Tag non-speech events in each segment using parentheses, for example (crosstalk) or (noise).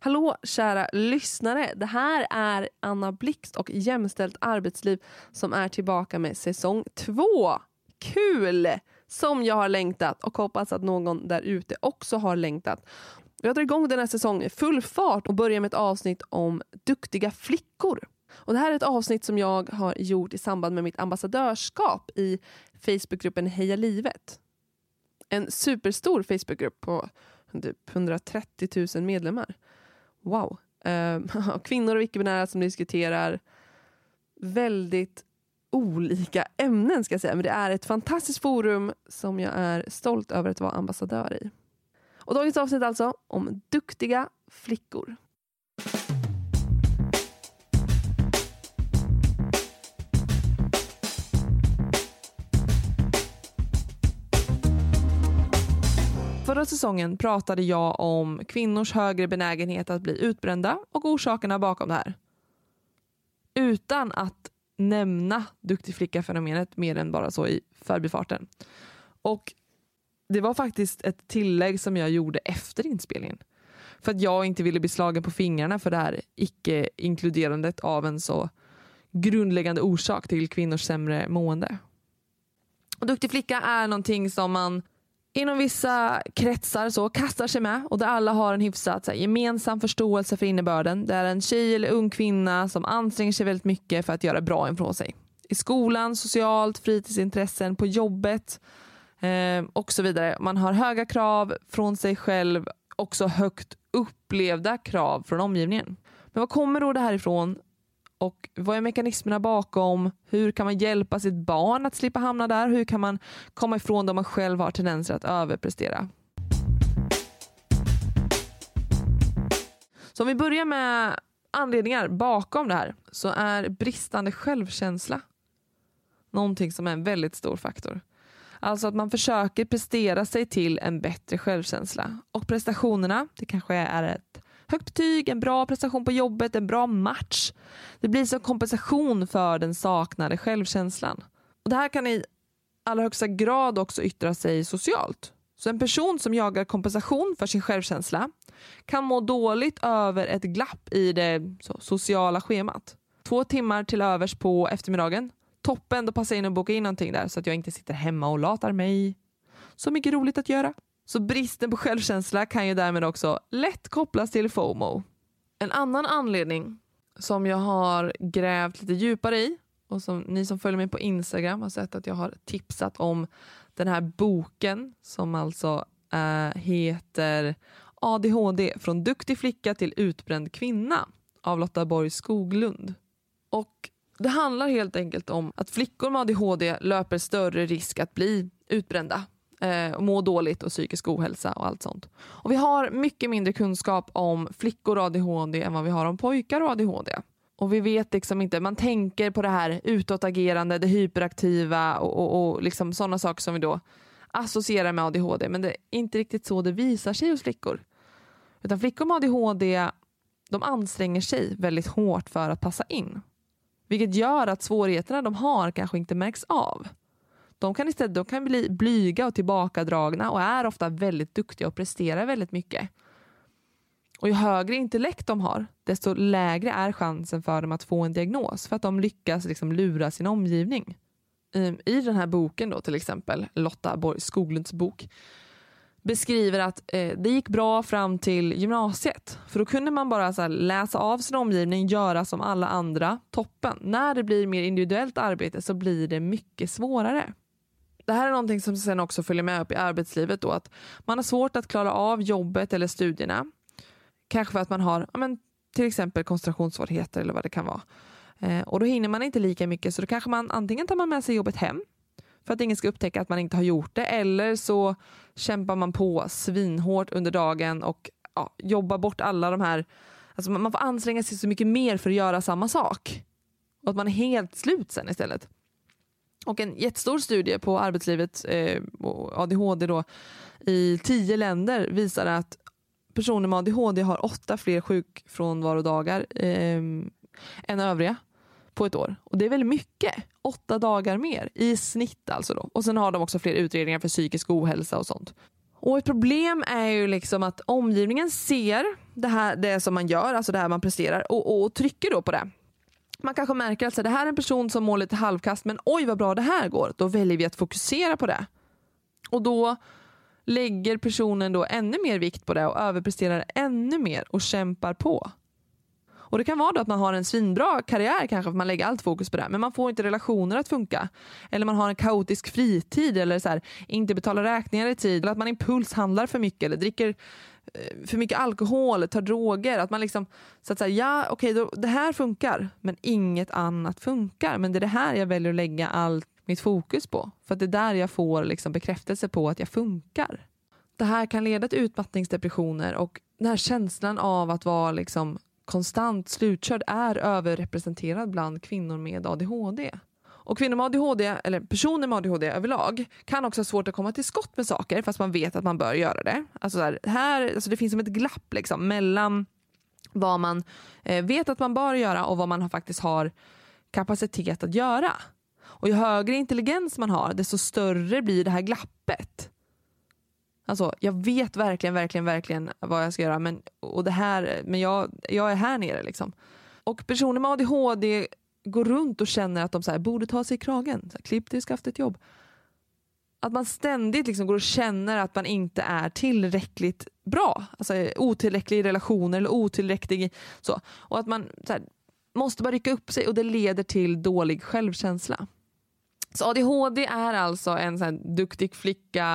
Hallå kära lyssnare! Det här är Anna Blixt och Jämställt arbetsliv som är tillbaka med säsong två. Kul! Som jag har längtat och hoppas att någon där ute också har längtat. Jag drar igång den här säsongen i full fart och börjar med ett avsnitt om duktiga flickor. Och Det här är ett avsnitt som jag har gjort i samband med mitt ambassadörskap i Facebookgruppen Heja livet. En superstor Facebookgrupp på typ 130 000 medlemmar. Wow. (laughs) Uh, kvinnor och icke-binära som diskuterar väldigt olika ämnen ska jag säga. Men det är ett fantastiskt forum som jag är stolt över att vara ambassadör i. Och dagens avsnitt alltså om duktiga flickor. Förra säsongen pratade jag om kvinnors högre benägenhet att bli utbrända och orsakerna bakom det här. Utan att nämna duktig flicka-fenomenet mer än bara så i förbifarten. Och det var faktiskt ett tillägg som jag gjorde efter inspelningen. För att jag inte ville bli slagen på fingrarna för det här icke-inkluderandet av en så grundläggande orsak till kvinnors sämre mående. Och duktig flicka är någonting som man inom vissa kretsar så kastar sig med och där alla har en hyfsat så här, gemensam förståelse för innebörden. Det är en tjej eller ung kvinna som anstränger sig väldigt mycket för att göra bra ifrån sig. I skolan, socialt, fritidsintressen, på jobbet eh, och så vidare. Man har höga krav från sig själv, också högt upplevda krav från omgivningen. Men var kommer då det här ifrån? Och vad är mekanismerna bakom? Hur kan man hjälpa sitt barn att slippa hamna där? Hur kan man komma ifrån det om man själv har tendenser att överprestera? Så om vi börjar med anledningar bakom det här så är bristande självkänsla någonting som är en väldigt stor faktor. Alltså att man försöker prestera sig till en bättre självkänsla. Och prestationerna, det kanske är ett högt betyg, en bra prestation på jobbet, en bra match. Det blir som kompensation för den saknade självkänslan. Och Det här kan i allra högsta grad också yttra sig socialt. Så en person som jagar kompensation för sin självkänsla kan må dåligt över ett glapp i det sociala schemat. Två timmar till övers på eftermiddagen. Toppen, då passar jag in och boka in någonting där så att jag inte sitter hemma och latar mig. Så mycket roligt att göra. Så bristen på självkänsla kan ju därmed också lätt kopplas till FOMO. En annan anledning som jag har grävt lite djupare i och som ni som följer mig på Instagram har sett att jag har tipsat om den här boken som alltså äh, heter ADHD från duktig flicka till utbränd kvinna av Lotta Borg Skoglund. Och det handlar helt enkelt om att flickor med ADHD löper större risk att bli utbrända eh, och må dåligt och psykisk ohälsa och allt sånt. Och vi har mycket mindre kunskap om flickor och ADHD än vad vi har om pojkar och ADHD. Och vi vet liksom inte, man tänker på det här utåtagerande, det hyperaktiva och, och, och liksom sådana saker som vi då associerar med ADHD. Men det är inte riktigt så det visar sig hos flickor. Utan flickor med ADHD de anstränger sig väldigt hårt för att passa in. Vilket gör att svårigheterna de har kanske inte märks av. De kan istället de kan bli blyga och tillbakadragna och är ofta väldigt duktiga och presterar väldigt mycket. Och ju högre intellekt de har, desto lägre är chansen för dem att få en diagnos för att de lyckas liksom lura sin omgivning. I den här boken då till exempel, Lotta Borg Skoglunds bok, beskriver att eh, det gick bra fram till gymnasiet. För då kunde man bara så läsa av sin omgivning, göra som alla andra, toppen. När det blir mer individuellt arbete så blir det mycket svårare. Det här är någonting som sen också följer med upp i arbetslivet då att man har svårt att klara av jobbet eller studierna. Kanske för att man har ja, men, till exempel koncentrationssvårigheter eller vad det kan vara. Eh, och då hinner man inte lika mycket så då kanske man antingen tar man med sig jobbet hem för att ingen ska upptäcka att man inte har gjort det eller så kämpar man på svinhårt under dagen och ja, jobbar bort alla de här Alltså man får anstränga sig så mycket mer för att göra samma sak. Och att man är helt slut sen istället. Och en jättestor studie på arbetslivet eh, och ADHD då, i tio länder visar att personer med ADHD har åtta fler sjukfrånvarodagar eh, än övriga på ett år. Och det är väldigt mycket. Åtta dagar mer i snitt alltså. Då. Och sen har de också fler utredningar för psykisk ohälsa och sånt. Och ett problem är ju liksom att omgivningen ser det här det som man gör, alltså det här man presterar och, och trycker då på det. Man kanske märker att det här är en person som mår lite halvkast men oj vad bra det här går. Då väljer vi att fokusera på det. Och då lägger personen då ännu mer vikt på det och överpresterar ännu mer och kämpar på. Och Det kan vara då att man har en svinbra karriär kanske för man lägger allt fokus på det. Men man får inte relationer att funka. Eller man har en kaotisk fritid eller så här, inte betalar räkningar i tid. Eller att man impulshandlar för mycket eller dricker Eh, för mycket alkohol, tar droger. Att man liksom, så att säga, ja okej okay, det här funkar men inget annat funkar. Men det är det här jag väljer att lägga allt mitt fokus på. För att det är där jag får liksom bekräftelse på att jag funkar. Det här kan leda till utmattningsdepressioner och den här känslan av att vara liksom konstant slutkörd är överrepresenterad bland kvinnor med ADHD. Och kvinnor med ADHD, eller personer med ADHD överlag, kan också ha svårt att komma till skott med saker fast man vet att man bör göra det. Alltså här, här, alltså det finns som ett glapp liksom, mellan vad man eh, vet att man bör göra och vad man faktiskt har kapacitet att göra. Och ju högre intelligens man har, desto större blir det här glappet. Alltså, jag vet verkligen, verkligen, verkligen vad jag ska göra men, och det här, men jag, jag är här nere. Liksom. Och personer med ADHD går runt och känner att de så här, borde ta sig i kragen. Så här, Klipp dig, skaffa ett jobb. Att man ständigt liksom går och känner att man inte är tillräckligt bra. Alltså otillräcklig i relationer eller otillräcklig så. Och att man här, måste bara rycka upp sig och det leder till dålig självkänsla. Så ADHD är alltså en sån duktig flicka,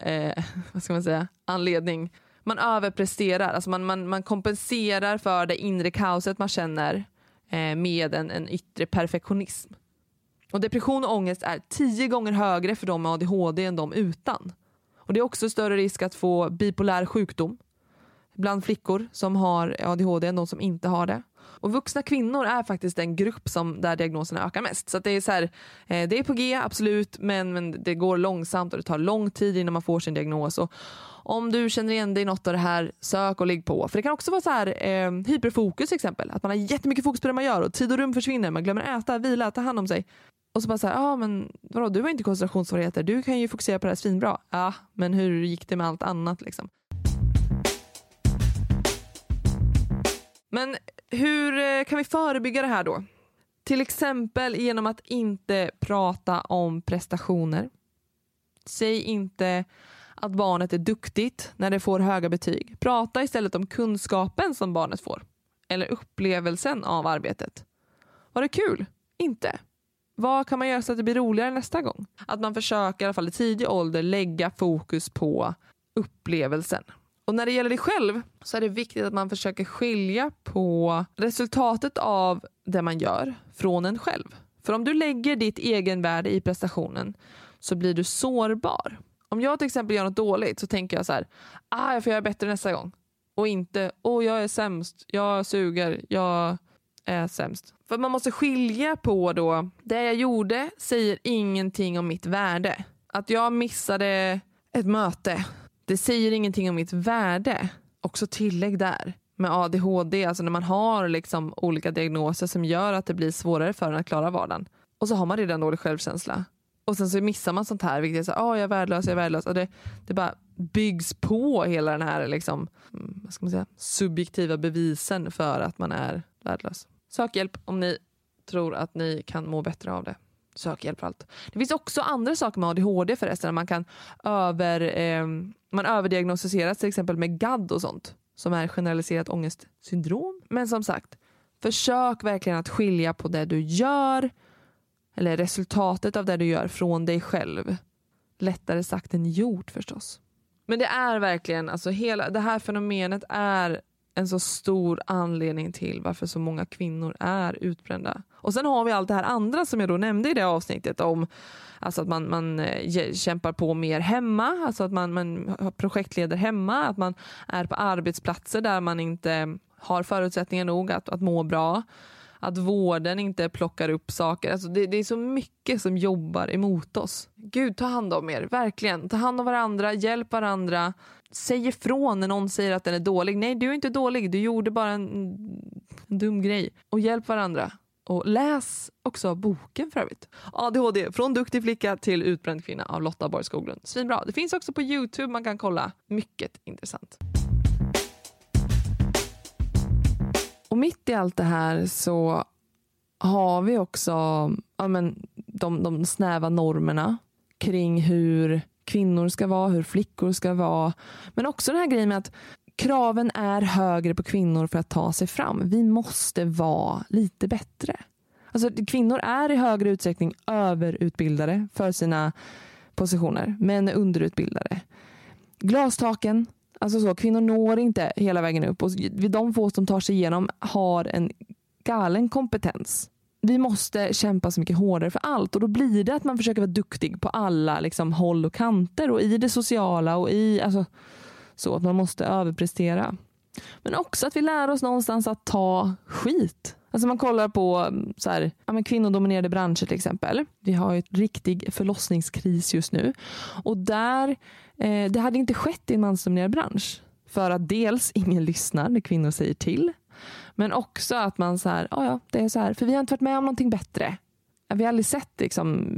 eh, (laughs) vad ska man säga, anledning. Man överpresterar, alltså man, man, man kompenserar för det inre kaoset man känner Eh, med en, en yttre perfektionism. Och Depression och ångest är tio gånger högre för de med ADHD än de utan. Och Det är också större risk att få bipolär sjukdom bland flickor som har ADHD än de som inte har det. Och vuxna kvinnor är faktiskt den grupp som, där diagnoserna ökar mest. Så det är så här, eh, det är på G, absolut, men, men det går långsamt och det tar lång tid innan man får sin diagnos. Och om du känner igen dig i något av det här, sök och ligg på. För det kan också vara så här, eh, hyperfokus exempel. Att man har jättemycket fokus på det man gör och tid och rum försvinner. Man glömmer äta, vila, ta hand om sig. Och så bara så här, ah, men vadå, du har inte koncentrationssvårigheter. Du kan ju fokusera på det här svinbra. Ja, men hur gick det med allt annat liksom? Men hur eh, kan vi förebygga det här då? Till exempel genom att inte prata om prestationer. Säg inte att barnet är duktigt när det får höga betyg. Prata istället om kunskapen som barnet får. Eller upplevelsen av arbetet. Var det kul? Inte. Vad kan man göra så att det blir roligare nästa gång? Att man försöker i alla fall i tidig ålder lägga fokus på upplevelsen. Och när det gäller dig själv så är det viktigt att man försöker skilja på resultatet av det man gör från en själv. För om du lägger ditt egenvärde i prestationen så blir du sårbar. Om jag till exempel gör något dåligt så tänker jag så här, ah, jag får göra bättre nästa gång. Och inte, åh oh, jag är sämst, jag suger, jag är sämst. För man måste skilja på då, det jag gjorde säger ingenting om mitt värde. Att jag missade ett möte det säger ingenting om mitt värde. Också tillägg där med ADHD, alltså när man har liksom olika diagnoser som gör att det blir svårare för en att klara vardagen. Och så har man redan dålig självkänsla. Och sen så missar man sånt här, vilket är så, här, oh, jag är värdelös, jag är värdelös. Och det, det bara byggs på hela den här liksom, mm, vad ska man säga, subjektiva bevisen för att man är värdelös. Sök hjälp om ni tror att ni kan må bättre av det sök hjälp för allt. Det finns också andra saker med ADHD förresten. Man kan över, eh, man överdiagnostiseras till exempel med GAD och sånt som är generaliserat ångestsyndrom. Men som sagt, försök verkligen att skilja på det du gör eller resultatet av det du gör från dig själv. Lättare sagt än gjort förstås. Men det är verkligen, alltså hela det här fenomenet är en så stor anledning till varför så många kvinnor är utbrända. Och sen har vi allt det här andra som jag då nämnde i det avsnittet om alltså att man, man eh, kämpar på mer hemma, alltså att man, man projektleder hemma, att man är på arbetsplatser där man inte har förutsättningar nog att, att må bra. Att vården inte plockar upp saker. Alltså det, det, är så mycket som jobbar emot oss. Gud, ta hand om er. Verkligen. Ta hand om varandra, hjälp varandra säg ifrån när någon säger att den är dålig. Nej, du är inte dålig. Du gjorde bara en, en dum grej. Och hjälp varandra. Och läs också boken för övrigt. ADHD, från duktig flicka till utbränd kvinna av Lotta Borg Skoglund. Svinbra. Det finns också på Youtube man kan kolla. Mycket intressant. Och mitt i allt det här så har vi också ja, men, de, de snäva normerna kring hur kvinnor ska vara, hur flickor ska vara. Men också den här grejen med att kraven är högre på kvinnor för att ta sig fram. Vi måste vara lite bättre. Alltså, kvinnor är i högre utsträckning överutbildade för sina positioner. Män är underutbildade. Glastaken, alltså så, kvinnor når inte hela vägen upp och de få som tar sig igenom har en galen kompetens. Vi måste kämpa så mycket hårdare för allt och då blir det att man försöker vara duktig på alla liksom, håll och kanter och i det sociala och i alltså, så att man måste överprestera. Men också att vi lär oss någonstans att ta skit. Alltså man kollar på mm, så här, ja, men kvinnodominerade branscher till exempel. Vi har ju en riktig förlossningskris just nu. Och där, eh, det hade inte skett i en mansdominerad bransch. För att dels ingen lyssnar när kvinnor säger till. Men också att man så här, ja det är så här, för vi har inte varit med om någonting bättre. Vi har aldrig sett liksom,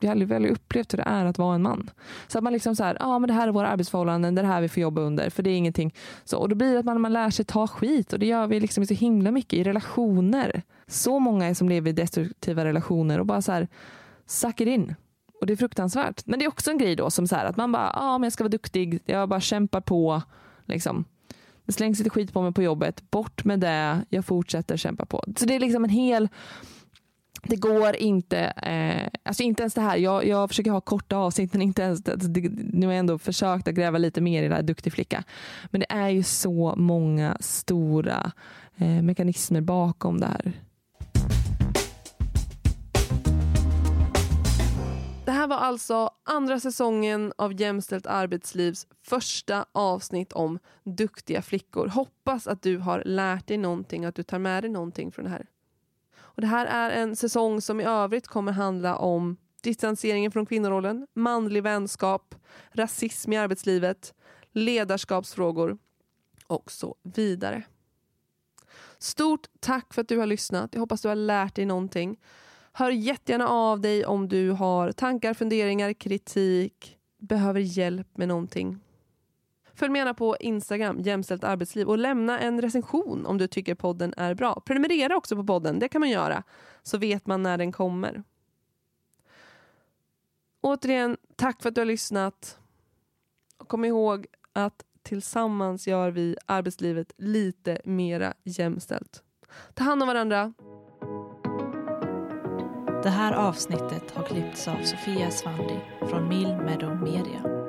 vi har aldrig, väl upplevt hur det är att vara en man. Så att man liksom så här, ja men det här är våra arbetsförhållanden, det är det här vi får jobba under, för det är ingenting. Så, och då blir det att man, man lär sig ta skit och det gör vi liksom så himla mycket i relationer. Så många är som lever i destruktiva relationer och bara så här, sucker in. Och det är fruktansvärt. Men det är också en grej då som så här, att man bara, ja men jag ska vara duktig, jag bara kämpar på. Liksom. Det slängs lite skit på mig på jobbet, bort med det, jag fortsätter kämpa på. Så det är liksom en hel det går inte, eh, alltså inte ens det här, jag, jag försöker ha korta avsnitt men inte ens det, alltså, nu har jag ändå försökt att gräva lite mer i det här duktig flicka. Men det är ju så många stora eh, mekanismer bakom det här. Det här var alltså andra säsongen av Jämställt arbetslivs första avsnitt om duktiga flickor. Hoppas att du har lärt dig någonting, att du tar med dig någonting från det här. Och det här är en säsong som i övrigt kommer handla om distanseringen från kvinnorollen, manlig vänskap, rasism i arbetslivet, ledarskapsfrågor och så vidare. Stort tack för att du har lyssnat. Jag hoppas du har lärt dig någonting. Hör jättegärna av dig om du har tankar, funderingar, kritik, behöver hjälp med någonting. Följ med gärna på Instagram, jämställt arbetsliv och lämna en recension om du tycker podden är bra. Prenumerera också på podden, det kan man göra. Så vet man när den kommer. Återigen, tack för att du har lyssnat. Och kom ihåg att tillsammans gör vi arbetslivet lite mera jämställt. Ta hand om varandra. Det här avsnittet har klippts av Sofia Svandi från Mill Meadow Media.